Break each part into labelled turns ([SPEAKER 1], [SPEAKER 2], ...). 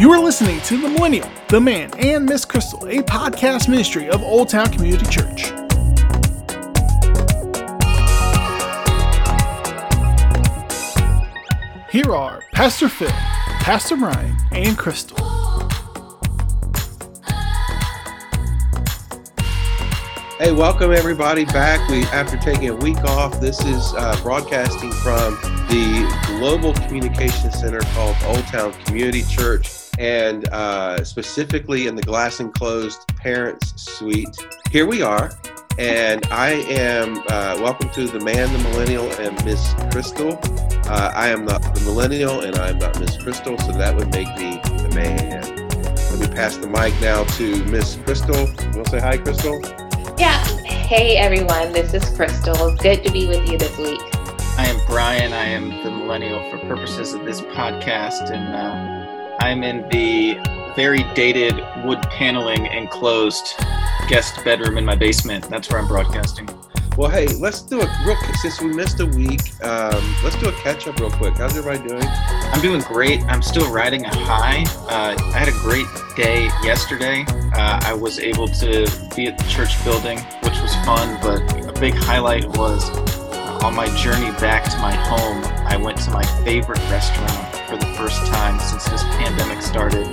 [SPEAKER 1] You are listening to The Millennial, The Man, and Miss Crystal, a podcast ministry of Old Town Community Church. Here are Pastor Phil, Pastor Brian, and Crystal.
[SPEAKER 2] Hey, welcome everybody back. We after taking a week off. This is uh, broadcasting from the Global Communication Center called Old Town Community Church, and uh, specifically in the glass enclosed parents suite. Here we are, and I am uh, welcome to the man, the millennial, and Miss Crystal. Uh, I am not the millennial, and I am not Miss Crystal, so that would make me the man. Let me pass the mic now to Miss Crystal. You want to say hi, Crystal?
[SPEAKER 3] Yeah. Hey everyone, this is Crystal. Good to be with you this week.
[SPEAKER 4] I am Brian. I am the millennial for purposes of this podcast, and uh, I'm in the very dated wood paneling enclosed guest bedroom in my basement. That's where I'm broadcasting.
[SPEAKER 2] Well, hey, let's do a real quick. since we missed a week. Um, let's do a catch up real quick. How's everybody doing?
[SPEAKER 4] I'm doing great. I'm still riding a high. Uh, I had a great day yesterday. Uh, I was able to be at the church building, which was fun. But a big highlight was on my journey back to my home. I went to my favorite restaurant for the first time since this pandemic started.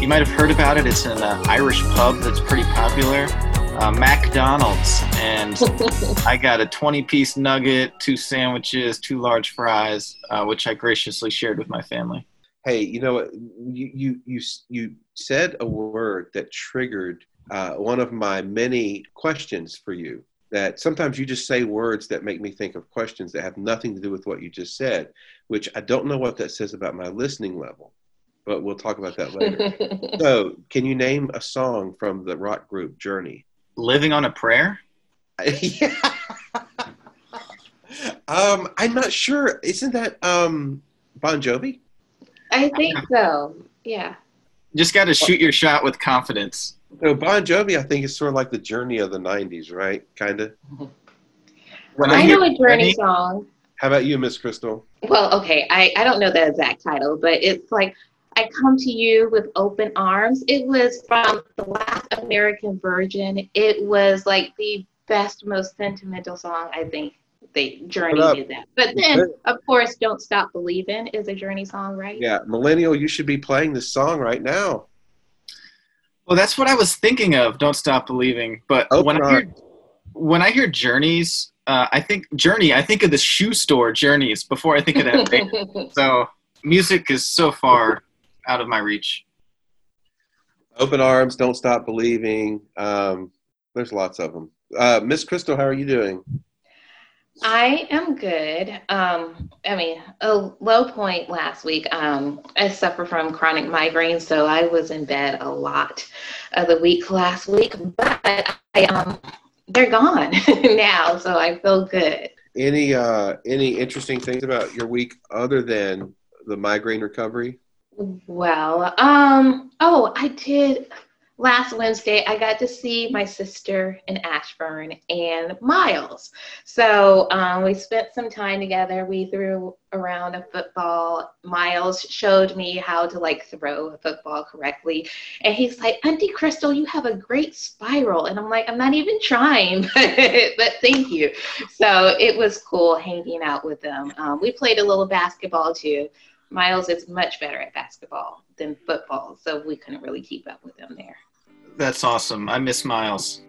[SPEAKER 4] You might have heard about it. It's an uh, Irish pub that's pretty popular uh, McDonald's, and I got a 20 piece nugget, two sandwiches, two large fries, uh, which I graciously shared with my family.
[SPEAKER 2] Hey, you know what? You you you you said a word that triggered uh, one of my many questions for you. That sometimes you just say words that make me think of questions that have nothing to do with what you just said, which I don't know what that says about my listening level, but we'll talk about that later. so, can you name a song from the rock group Journey?
[SPEAKER 4] Living on a prayer?
[SPEAKER 2] yeah. um, I'm not sure. Isn't that um, Bon Jovi?
[SPEAKER 3] I think so. Yeah.
[SPEAKER 4] Just got to shoot your shot with confidence.
[SPEAKER 2] So Bon Jovi, I think, is sort of like the journey of the '90s, right? Kind of. Mm-hmm.
[SPEAKER 3] I know a Journey song.
[SPEAKER 2] How about you, Miss Crystal?
[SPEAKER 3] Well, okay, I, I don't know the exact title, but it's like I come to you with open arms. It was from the last American Virgin. It was like the best, most sentimental song I think they Journey did that. But then, of course, "Don't Stop Believing" is a Journey song, right?
[SPEAKER 2] Yeah, Millennial, you should be playing this song right now.
[SPEAKER 4] Well, that's what I was thinking of. "Don't Stop Believing," but
[SPEAKER 2] Open
[SPEAKER 4] when I hear when I hear Journeys, uh, I think Journey. I think of the shoe store Journeys before I think of that. so music is so far out of my reach.
[SPEAKER 2] Open arms, don't stop believing. Um, there's lots of them. Uh, Miss Crystal, how are you doing?
[SPEAKER 3] I am good. Um, I mean, a low point last week. Um, I suffer from chronic migraine, so I was in bed a lot of the week last week. But I, um, they're gone now, so I feel good.
[SPEAKER 2] Any uh, any interesting things about your week other than the migraine recovery?
[SPEAKER 3] Well, um, oh, I did last Wednesday. I got to see my sister in Ashburn and Miles. So um, we spent some time together. We threw around a football. Miles showed me how to like throw a football correctly, and he's like, "Auntie Crystal, you have a great spiral." And I'm like, "I'm not even trying, but thank you." So it was cool hanging out with them. Um, we played a little basketball too. Miles is much better at basketball than football, so we couldn't really keep up with him there.
[SPEAKER 4] That's awesome. I miss Miles.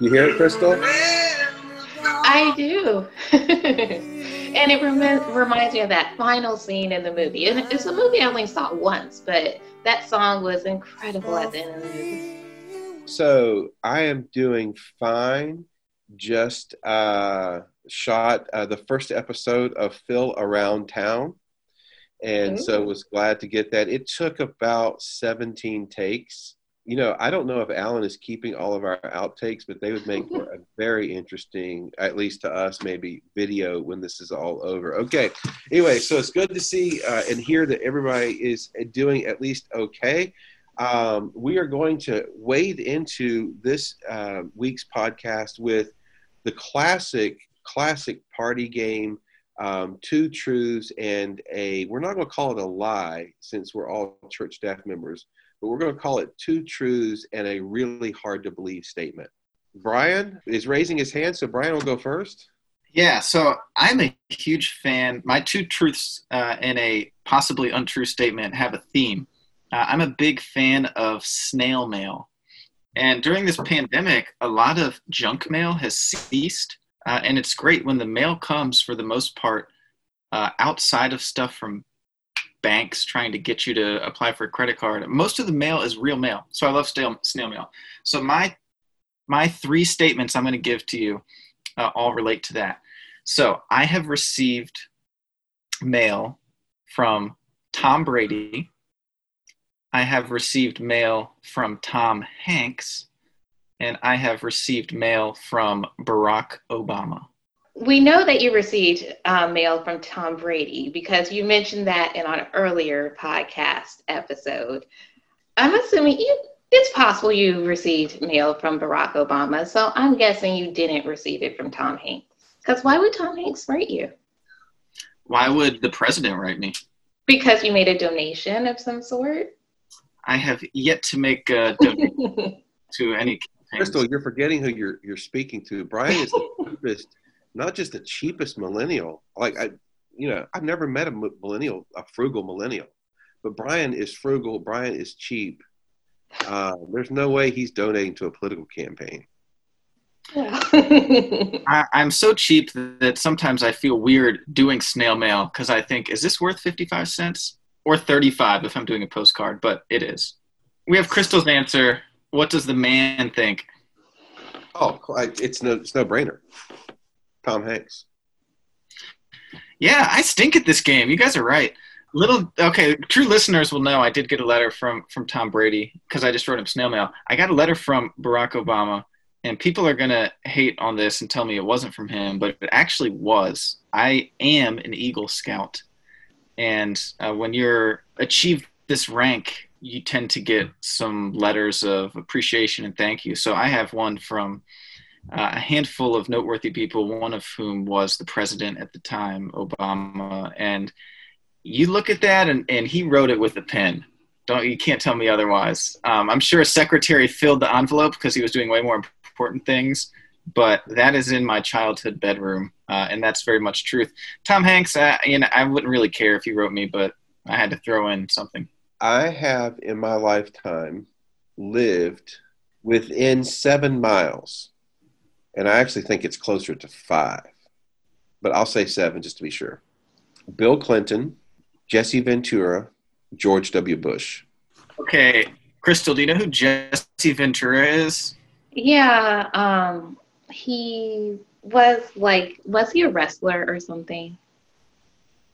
[SPEAKER 2] You hear it, Crystal?
[SPEAKER 3] I do. and it rem- reminds me of that final scene in the movie. And it's a movie I only saw once, but that song was incredible at the end of the movie.
[SPEAKER 2] So I am doing fine. Just uh, shot uh, the first episode of Phil Around Town. And Ooh. so was glad to get that. It took about 17 takes. You know, I don't know if Alan is keeping all of our outtakes, but they would make for a very interesting, at least to us, maybe video when this is all over. Okay. Anyway, so it's good to see uh, and hear that everybody is doing at least okay. Um, we are going to wade into this uh, week's podcast with the classic classic party game um, two truths and a, we're not going to call it a lie since we're all church staff members, but we're going to call it two truths and a really hard to believe statement. Brian is raising his hand, so Brian will go first.
[SPEAKER 4] Yeah, so I'm a huge fan. My two truths uh, and a possibly untrue statement have a theme. Uh, I'm a big fan of snail mail. And during this pandemic, a lot of junk mail has ceased. Uh, and it's great when the mail comes, for the most part, uh, outside of stuff from banks trying to get you to apply for a credit card. Most of the mail is real mail. So I love snail, snail mail. So my, my three statements I'm going to give to you uh, all relate to that. So I have received mail from Tom Brady. I have received mail from Tom Hanks. And I have received mail from Barack Obama.
[SPEAKER 3] We know that you received uh, mail from Tom Brady because you mentioned that in an earlier podcast episode. I'm assuming you it's possible you received mail from Barack Obama, so I'm guessing you didn't receive it from Tom Hanks. Because why would Tom Hanks write you?
[SPEAKER 4] Why would the president write me?
[SPEAKER 3] Because you made a donation of some sort?
[SPEAKER 4] I have yet to make a donation to any.
[SPEAKER 2] Crystal, you're forgetting who you're you're speaking to. Brian is the cheapest, not just the cheapest millennial. Like I, you know, I've never met a millennial, a frugal millennial, but Brian is frugal. Brian is cheap uh, there's no way he's donating to a political campaign.
[SPEAKER 4] I, am so cheap that sometimes I feel weird doing snail mail because I think, is this worth 55 cents or 35 if I'm doing a postcard? But it is. We have Crystal's answer. What does the man think?
[SPEAKER 2] Oh, it's no, it's no brainer. Tom Hanks.
[SPEAKER 4] Yeah, I stink at this game. You guys are right little okay true listeners will know i did get a letter from from tom brady because i just wrote him snail mail i got a letter from barack obama and people are going to hate on this and tell me it wasn't from him but it actually was i am an eagle scout and uh, when you're achieved this rank you tend to get some letters of appreciation and thank you. So i have one from uh, a handful of noteworthy people one of whom was the president at the time obama and you look at that and, and he wrote it with a pen. Don't you can't tell me otherwise. Um, i'm sure a secretary filled the envelope because he was doing way more important things but that is in my childhood bedroom uh, and that's very much truth. Tom hanks uh, you know, i wouldn't really care if he wrote me but i had to throw in something
[SPEAKER 2] i have in my lifetime lived within seven miles and i actually think it's closer to five but i'll say seven just to be sure bill clinton Jesse Ventura, George W. Bush.
[SPEAKER 4] Okay, Crystal, do you know who Jesse Ventura is?
[SPEAKER 3] Yeah, um, he was like, was he a wrestler or something?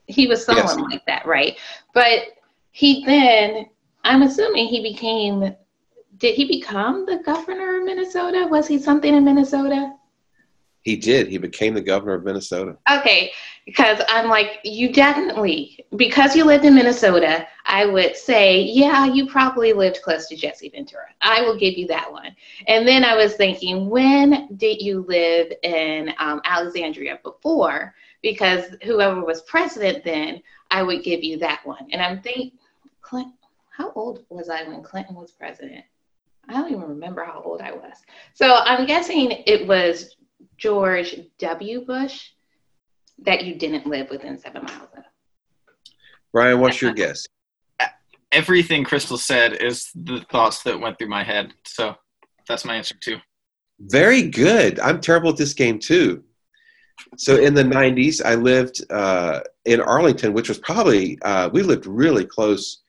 [SPEAKER 3] He was someone yes. like that, right? But he then, I'm assuming he became, did he become the governor of Minnesota? Was he something in Minnesota?
[SPEAKER 2] He did. He became the governor of Minnesota.
[SPEAKER 3] Okay, because I'm like, you definitely, because you lived in Minnesota, I would say, yeah, you probably lived close to Jesse Ventura. I will give you that one. And then I was thinking, when did you live in um, Alexandria before? Because whoever was president then, I would give you that one. And I'm thinking, Clinton, how old was I when Clinton was president? I don't even remember how old I was. So I'm guessing it was George W. Bush that you didn't live within seven miles of?
[SPEAKER 2] Brian, what's your guess?
[SPEAKER 4] Everything Crystal said is the thoughts that went through my head. So that's my answer too.
[SPEAKER 2] Very good. I'm terrible at this game too. So in the 90s, I lived uh, in Arlington, which was probably, uh, we lived really close.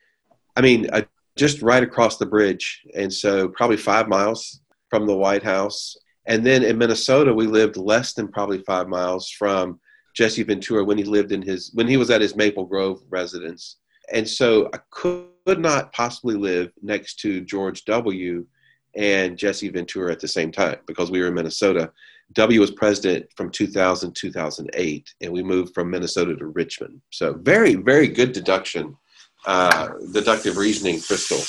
[SPEAKER 2] I mean, just right across the bridge. And so probably five miles from the White House. And then in Minnesota, we lived less than probably five miles from Jesse Ventura when he lived in his when he was at his Maple Grove residence. And so I could not possibly live next to George W. and Jesse Ventura at the same time because we were in Minnesota. W was president from 2000 2008, and we moved from Minnesota to Richmond. So very very good deduction, uh, deductive reasoning, Crystal.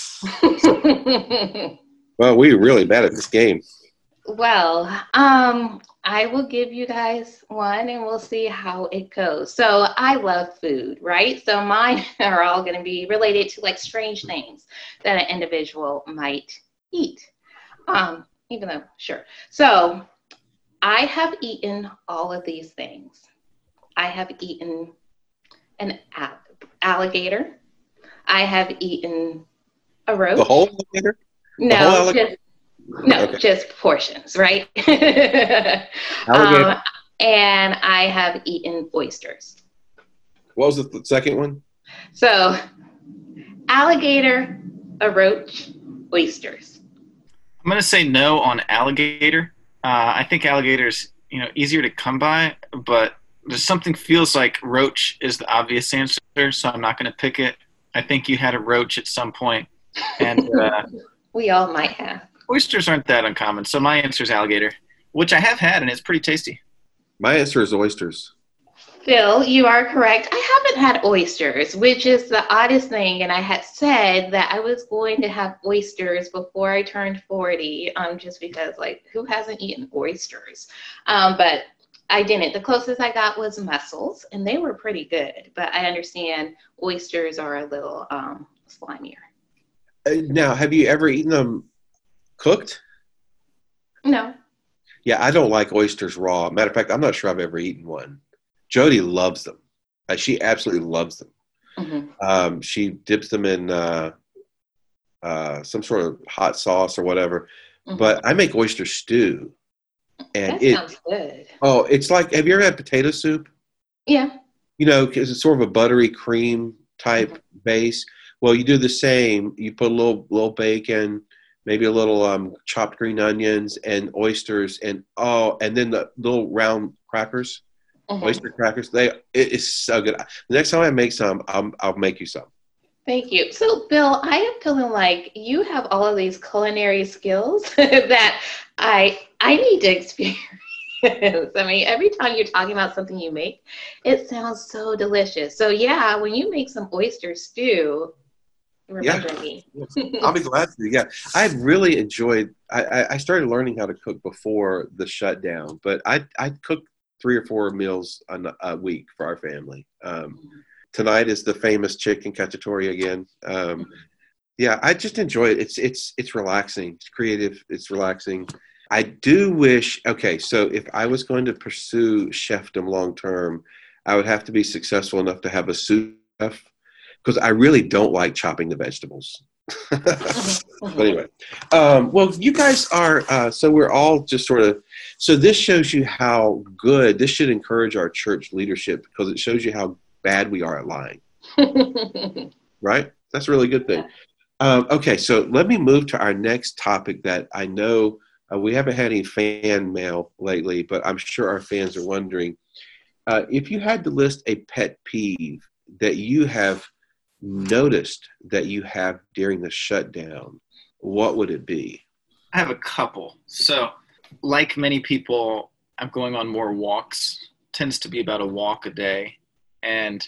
[SPEAKER 2] well, we were really bad at this game.
[SPEAKER 3] Well, um, I will give you guys one and we'll see how it goes. So I love food, right? So mine are all going to be related to like strange things that an individual might eat. Um, even though, sure. So I have eaten all of these things. I have eaten an alligator. I have eaten a roach.
[SPEAKER 2] The whole alligator?
[SPEAKER 3] No, whole just no, okay. just portions, right? um, and I have eaten oysters.
[SPEAKER 2] What was the second one?
[SPEAKER 3] So, alligator, a roach, oysters.
[SPEAKER 4] I'm gonna say no on alligator. Uh, I think alligator's you know easier to come by, but there's something feels like roach is the obvious answer, so I'm not gonna pick it. I think you had a roach at some point, and uh,
[SPEAKER 3] we all might have
[SPEAKER 4] oysters aren't that uncommon, so my answer is alligator, which I have had and it's pretty tasty.
[SPEAKER 2] My answer is oysters.
[SPEAKER 3] Phil, you are correct. I haven't had oysters, which is the oddest thing. And I had said that I was going to have oysters before I turned 40, um, just because, like, who hasn't eaten oysters? Um, but I didn't. The closest I got was mussels, and they were pretty good. But I understand oysters are a little um, slimier.
[SPEAKER 2] Uh, now, have you ever eaten them Cooked?
[SPEAKER 3] No.
[SPEAKER 2] Yeah, I don't like oysters raw. Matter of fact, I'm not sure I've ever eaten one. Jody loves them. Uh, she absolutely loves them. Mm-hmm. Um, she dips them in uh, uh, some sort of hot sauce or whatever. Mm-hmm. But I make oyster stew,
[SPEAKER 3] and that it sounds good.
[SPEAKER 2] Oh, it's like have you ever had potato soup?
[SPEAKER 3] Yeah.
[SPEAKER 2] You know, because it's sort of a buttery cream type mm-hmm. base. Well, you do the same. You put a little little bacon, maybe a little um, chopped green onions and oysters and oh and then the little round crackers mm-hmm. oyster crackers they it is so good the next time i make some I'll, I'll make you some
[SPEAKER 3] thank you so Phil i am feeling like you have all of these culinary skills that i i need to experience I mean, every time you're talking about something you make, it sounds so delicious. So, yeah, when you make some oyster stew, remember yeah. me.
[SPEAKER 2] I'll be glad to. Yeah, I really enjoyed. I, I started learning how to cook before the shutdown, but I I cook three or four meals a, a week for our family. Um, tonight is the famous chicken cacciatore again. Um, yeah, I just enjoy it. It's it's it's relaxing. It's creative. It's relaxing. I do wish. Okay, so if I was going to pursue chefdom long term, I would have to be successful enough to have a sous chef because I really don't like chopping the vegetables. but anyway, um, well, you guys are uh, so we're all just sort of so this shows you how good this should encourage our church leadership because it shows you how bad we are at lying. right? That's a really good thing. Um, okay, so let me move to our next topic that I know uh, we haven't had any fan mail lately, but I'm sure our fans are wondering uh, if you had to list a pet peeve that you have noticed that you have during the shutdown, what would it be?
[SPEAKER 4] I have a couple. So, like many people, I'm going on more walks. Tends to be about a walk a day. And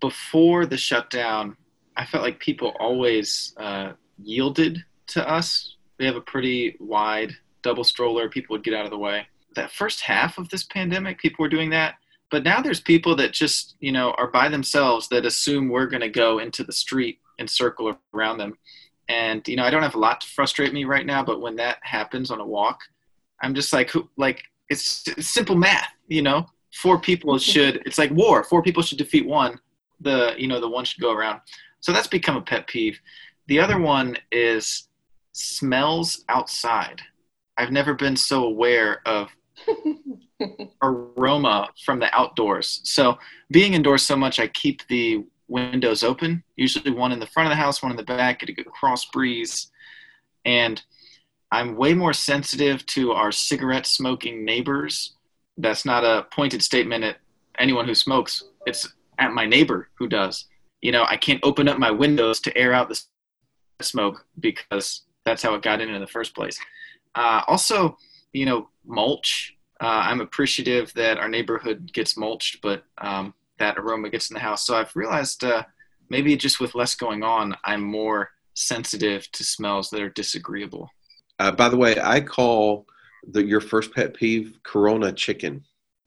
[SPEAKER 4] before the shutdown, I felt like people always uh, yielded to us. We have a pretty wide double stroller. People would get out of the way. That first half of this pandemic, people were doing that. But now there's people that just, you know, are by themselves that assume we're going to go into the street and circle around them. And, you know, I don't have a lot to frustrate me right now, but when that happens on a walk, I'm just like, like, it's, it's simple math, you know? Four people should, it's like war. Four people should defeat one. The, you know, the one should go around. So that's become a pet peeve. The other one is smells outside. I've never been so aware of aroma from the outdoors. So being indoors so much, I keep the windows open, usually one in the front of the house, one in the back, get a good cross breeze. And I'm way more sensitive to our cigarette smoking neighbors. That's not a pointed statement at anyone who smokes. It's at my neighbor who does. You know, I can't open up my windows to air out the smoke because that's how it got in in the first place. Uh, also, you know, mulch uh, I'm appreciative that our neighborhood gets mulched, but um, that aroma gets in the house. So I've realized uh, maybe just with less going on, I'm more sensitive to smells that are disagreeable.
[SPEAKER 2] Uh, by the way, I call the, your first pet peeve Corona chicken.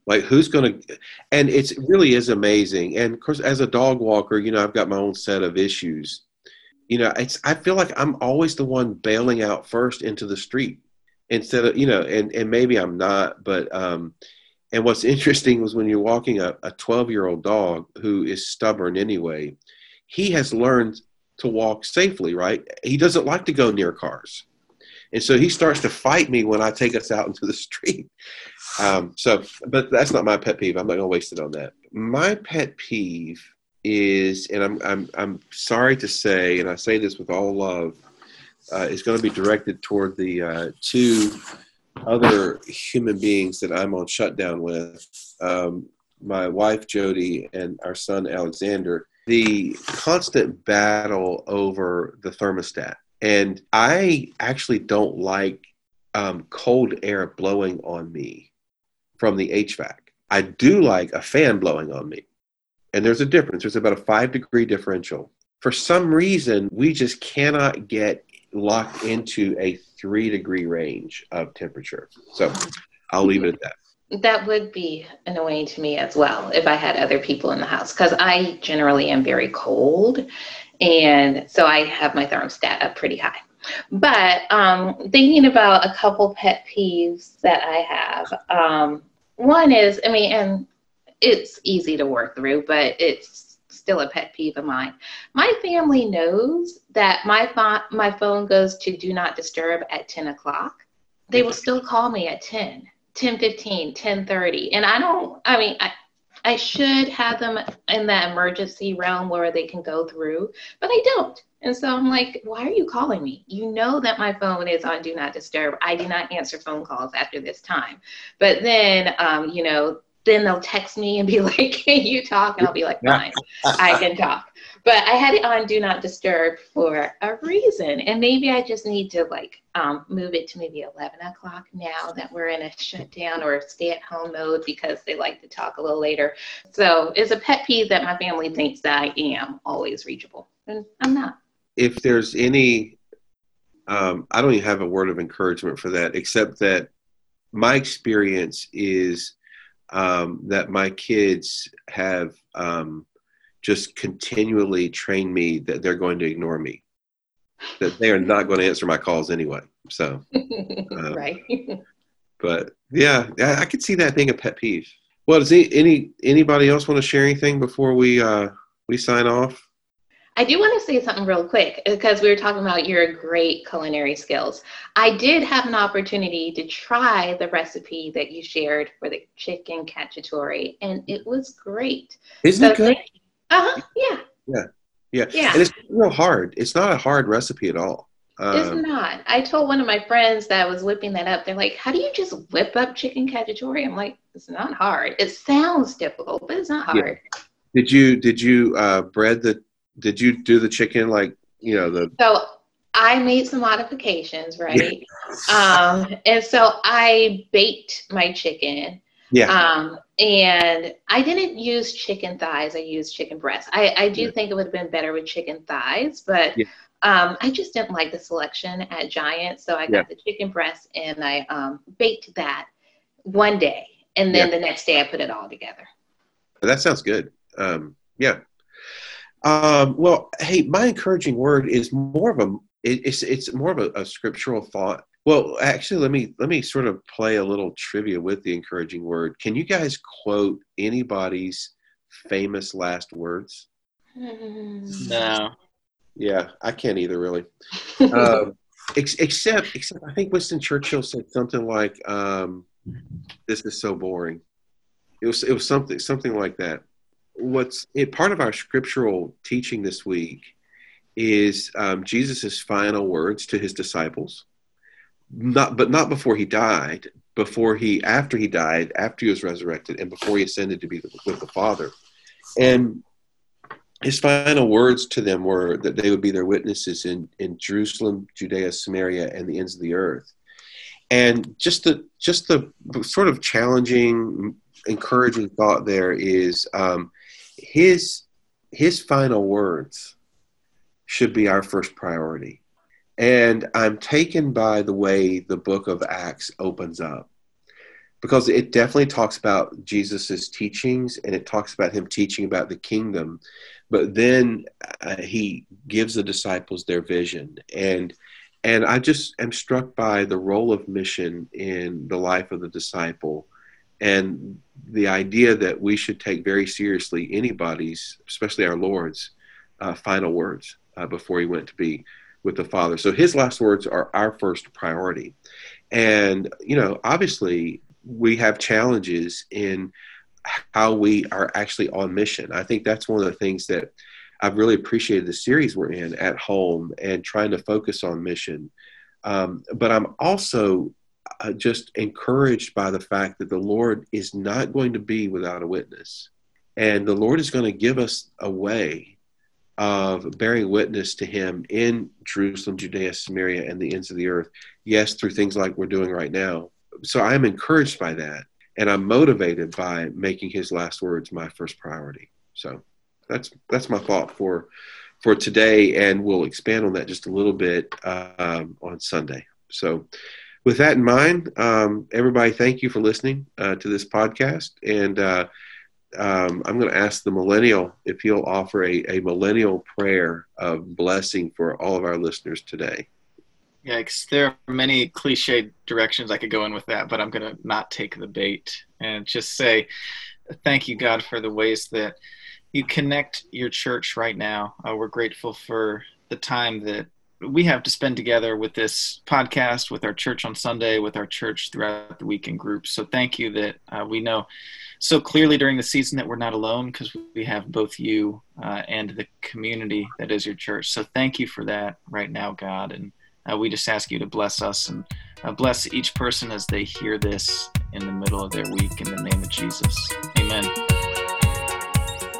[SPEAKER 2] Like who's going to, and it's really is amazing. And of course, as a dog walker, you know, I've got my own set of issues. You know, it's I feel like I'm always the one bailing out first into the street instead of you know, and and maybe I'm not, but um, and what's interesting was when you're walking a 12 year old dog who is stubborn anyway, he has learned to walk safely, right? He doesn't like to go near cars. And so he starts to fight me when I take us out into the street. Um, so, but that's not my pet peeve. I'm not going to waste it on that. My pet peeve is, and I'm, I'm, I'm sorry to say, and I say this with all love, uh, is going to be directed toward the uh, two other human beings that I'm on shutdown with, um, my wife Jody and our son Alexander, the constant battle over the thermostat. And I actually don't like um, cold air blowing on me from the HVAC. I do like a fan blowing on me. And there's a difference. There's about a five degree differential. For some reason, we just cannot get locked into a three degree range of temperature. So I'll leave it at that.
[SPEAKER 3] That would be annoying to me as well if I had other people in the house because I generally am very cold. And so I have my thermostat up pretty high. But um, thinking about a couple pet peeves that I have, um, one is, I mean, and it's easy to work through, but it's still a pet peeve of mine. My family knows that my phone my phone goes to do not disturb at 10 o'clock. They will still call me at 10, 10 15, 10 30. And I don't, I mean, I, I should have them in that emergency realm where they can go through, but I don't. And so I'm like, why are you calling me? You know that my phone is on do not disturb. I do not answer phone calls after this time. But then, um, you know, then they'll text me and be like, "Can you talk?" And I'll be like, "Fine, I can talk." But I had it on Do Not Disturb for a reason, and maybe I just need to like um, move it to maybe eleven o'clock now that we're in a shutdown or stay-at-home mode because they like to talk a little later. So it's a pet peeve that my family thinks that I am always reachable, and I'm not.
[SPEAKER 2] If there's any, um, I don't even have a word of encouragement for that, except that my experience is um, that my kids have um, just continually train me that they're going to ignore me, that they are not going to answer my calls anyway. So,
[SPEAKER 3] um, right.
[SPEAKER 2] but yeah, I could see that being a pet peeve. Well, does any, any anybody else want to share anything before we uh, we sign off?
[SPEAKER 3] I do want to say something real quick because we were talking about your great culinary skills. I did have an opportunity to try the recipe that you shared for the chicken cacciatore, and it was great.
[SPEAKER 2] Isn't so it good?
[SPEAKER 3] Uh huh. Yeah.
[SPEAKER 2] Yeah. Yeah. Yeah. And it's real hard. It's not a hard recipe at all.
[SPEAKER 3] Um, it's not. I told one of my friends that was whipping that up. They're like, "How do you just whip up chicken cacciatore?" I'm like, "It's not hard. It sounds difficult, but it's not hard." Yeah.
[SPEAKER 2] Did you did you uh, bread the did you do the chicken like you know the
[SPEAKER 3] so i made some modifications right Yeah. um and so i baked my chicken
[SPEAKER 2] yeah
[SPEAKER 3] um and i didn't use chicken thighs i used chicken breasts i i do yeah. think it would have been better with chicken thighs but yeah. um i just didn't like the selection at giant so i got yeah. the chicken breast and i um baked that one day and then the next day i put it all together
[SPEAKER 2] that sounds good um yeah um, well, hey, my encouraging word is more of a it, it's it's more of a, a, scriptural thought. Well, actually, let me let me sort of play a little trivia with the encouraging word. Can you guys quote anybody's famous last words?
[SPEAKER 4] No.
[SPEAKER 2] Yeah, I can't either, really. um, ex- except, except I think Winston Churchill said something like, um, "This is so boring." It was it was something something like that what's it, part of our scriptural teaching this week is um, Jesus' final words to his disciples. Not, but not before he died. Before he, after he died, after he was resurrected, and before he ascended to be with the Father. And his final words to them were that they would be their witnesses in, in Jerusalem, Judea, Samaria, and the ends of the earth. And just the just the sort of challenging, encouraging thought there is um, his his final words should be our first priority And I'm taken by the way the book of Acts opens up because it definitely talks about Jesus's teachings and it talks about him teaching about the kingdom. But then uh, he gives the disciples their vision. And and I just am struck by the role of mission in the life of the disciple and the idea that we should take very seriously anybody's, especially our Lord's, uh, final words uh, before he went to be with the Father. So his last words are our first priority. And, you know, obviously we have challenges in how we are actually on mission. I think that's one of the things that I've really appreciated the series we're in at home and trying to focus on mission. Um, but I'm also uh, just encouraged by the fact that the Lord is not going to be without a witness. And the Lord is going to give us a way of bearing witness to Him in Jerusalem, Judea, Samaria, and the ends of the earth. Yes, through things like we're doing right now. So I'm encouraged by that. And I'm motivated by making His last words my first priority. So that's that's my thought for for today, and we'll expand on that just a little bit um, on Sunday. So with that in mind, um, everybody, thank you for listening uh, to this podcast. And uh, um, I'm going to ask the millennial if he'll offer a, a millennial prayer of blessing for all of our listeners today.
[SPEAKER 4] Yikes. There are many cliche directions I could go in with that, but I'm going to not take the bait and just say thank you, God, for the ways that you connect your church right now. Uh, we're grateful for the time that we have to spend together with this podcast, with our church on Sunday, with our church throughout the week in groups. So thank you that uh, we know so clearly during the season that we're not alone because we have both you uh, and the community that is your church. So thank you for that right now, God. And uh, we just ask you to bless us and uh, bless each person as they hear this in the middle of their week in the name of Jesus. Amen.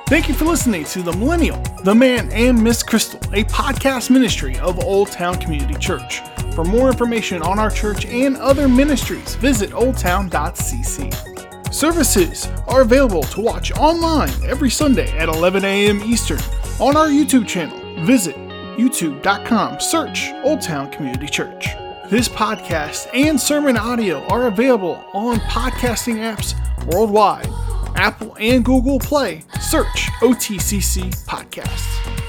[SPEAKER 1] Thank you for listening to The Millennial, The Man, and Miss Crystal, a podcast ministry of Old Town Community Church. For more information on our church and other ministries, visit oldtown.cc. Services are available to watch online every Sunday at 11 a.m. Eastern on our YouTube channel. Visit youtube.com, search Old Town Community Church. This podcast and sermon audio are available on podcasting apps worldwide Apple and Google Play. Search OTCC Podcasts.